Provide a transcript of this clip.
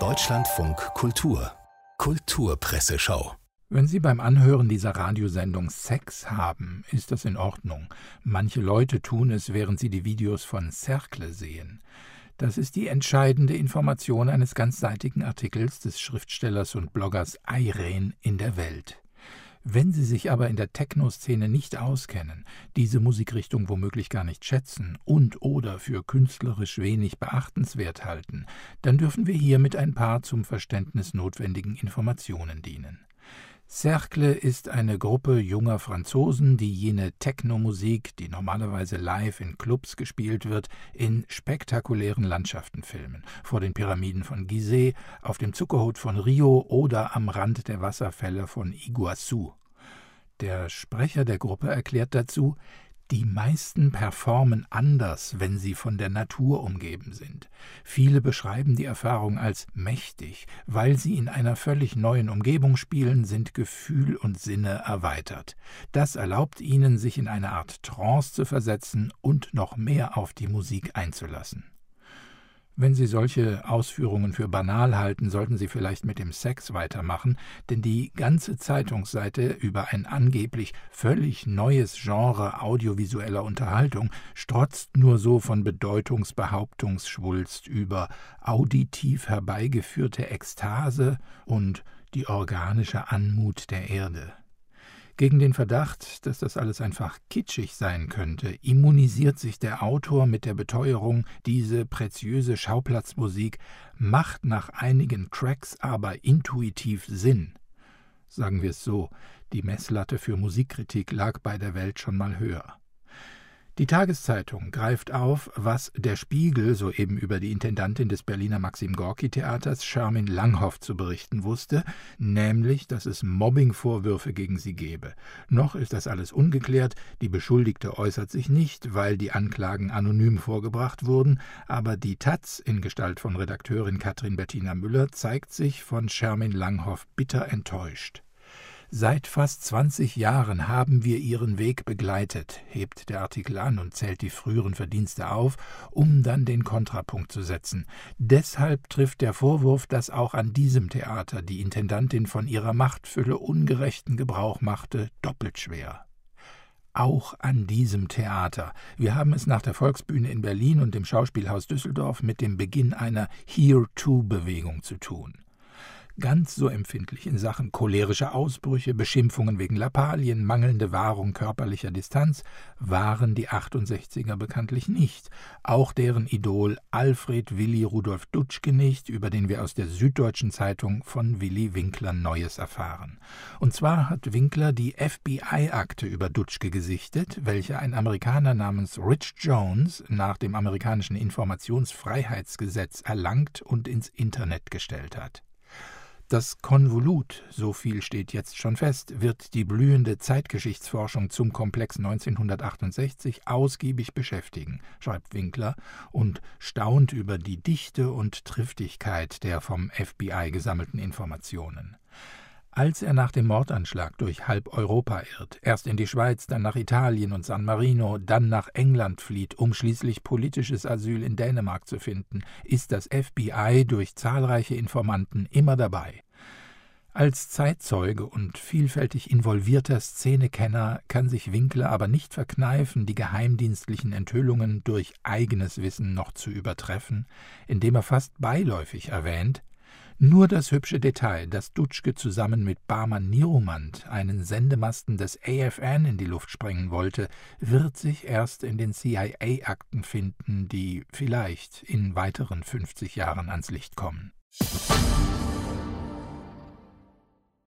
Deutschlandfunk Kultur Kulturpresseschau wenn Sie beim Anhören dieser Radiosendung Sex haben, ist das in Ordnung. Manche Leute tun es, während sie die Videos von Cercle sehen. Das ist die entscheidende Information eines ganzseitigen Artikels des Schriftstellers und Bloggers Irene in der Welt. Wenn Sie sich aber in der Techno-Szene nicht auskennen, diese Musikrichtung womöglich gar nicht schätzen und oder für künstlerisch wenig beachtenswert halten, dann dürfen wir hier mit ein paar zum Verständnis notwendigen Informationen dienen. Cercle ist eine Gruppe junger Franzosen, die jene Techno-Musik, die normalerweise live in Clubs gespielt wird, in spektakulären Landschaften filmen. Vor den Pyramiden von Gizeh, auf dem Zuckerhut von Rio oder am Rand der Wasserfälle von Iguazu. Der Sprecher der Gruppe erklärt dazu, die meisten performen anders, wenn sie von der Natur umgeben sind. Viele beschreiben die Erfahrung als mächtig. Weil sie in einer völlig neuen Umgebung spielen, sind Gefühl und Sinne erweitert. Das erlaubt ihnen, sich in eine Art Trance zu versetzen und noch mehr auf die Musik einzulassen. Wenn Sie solche Ausführungen für banal halten, sollten Sie vielleicht mit dem Sex weitermachen, denn die ganze Zeitungsseite über ein angeblich völlig neues Genre audiovisueller Unterhaltung strotzt nur so von Bedeutungsbehauptungsschwulst über auditiv herbeigeführte Ekstase und die organische Anmut der Erde. Gegen den Verdacht, dass das alles einfach kitschig sein könnte, immunisiert sich der Autor mit der Beteuerung, diese preziöse Schauplatzmusik macht nach einigen Tracks aber intuitiv Sinn. Sagen wir es so, die Messlatte für Musikkritik lag bei der Welt schon mal höher. Die Tageszeitung greift auf, was der Spiegel soeben über die Intendantin des Berliner Maxim Gorki Theaters Charmin Langhoff zu berichten wusste, nämlich, dass es Mobbingvorwürfe gegen sie gebe. Noch ist das alles ungeklärt, die Beschuldigte äußert sich nicht, weil die Anklagen anonym vorgebracht wurden, aber die Taz in Gestalt von Redakteurin Katrin Bettina Müller zeigt sich von Charmin Langhoff bitter enttäuscht. Seit fast 20 Jahren haben wir ihren Weg begleitet, hebt der Artikel an und zählt die früheren Verdienste auf, um dann den Kontrapunkt zu setzen. Deshalb trifft der Vorwurf, dass auch an diesem Theater die Intendantin von ihrer Machtfülle ungerechten Gebrauch machte, doppelt schwer auch an diesem Theater. Wir haben es nach der Volksbühne in Berlin und dem Schauspielhaus Düsseldorf mit dem Beginn einer Here-to-Bewegung zu tun ganz so empfindlich in Sachen cholerische Ausbrüche, Beschimpfungen wegen Lappalien, mangelnde Wahrung körperlicher Distanz waren die 68er bekanntlich nicht, auch deren Idol Alfred Willi Rudolf Dutschke nicht, über den wir aus der Süddeutschen Zeitung von Willi Winkler Neues erfahren. Und zwar hat Winkler die FBI-Akte über Dutschke gesichtet, welche ein Amerikaner namens Rich Jones nach dem amerikanischen Informationsfreiheitsgesetz erlangt und ins Internet gestellt hat. Das Konvolut, so viel steht jetzt schon fest, wird die blühende Zeitgeschichtsforschung zum Komplex 1968 ausgiebig beschäftigen, schreibt Winkler und staunt über die Dichte und Triftigkeit der vom FBI gesammelten Informationen. Als er nach dem Mordanschlag durch halb Europa irrt, erst in die Schweiz, dann nach Italien und San Marino, dann nach England flieht, um schließlich politisches Asyl in Dänemark zu finden, ist das FBI durch zahlreiche Informanten immer dabei. Als Zeitzeuge und vielfältig involvierter Szenekenner kann sich Winkler aber nicht verkneifen, die geheimdienstlichen Enthüllungen durch eigenes Wissen noch zu übertreffen, indem er fast beiläufig erwähnt, nur das hübsche Detail, dass Dutschke zusammen mit Barmann Nieromand einen Sendemasten des AFN in die Luft sprengen wollte, wird sich erst in den CIA-Akten finden, die vielleicht in weiteren 50 Jahren ans Licht kommen.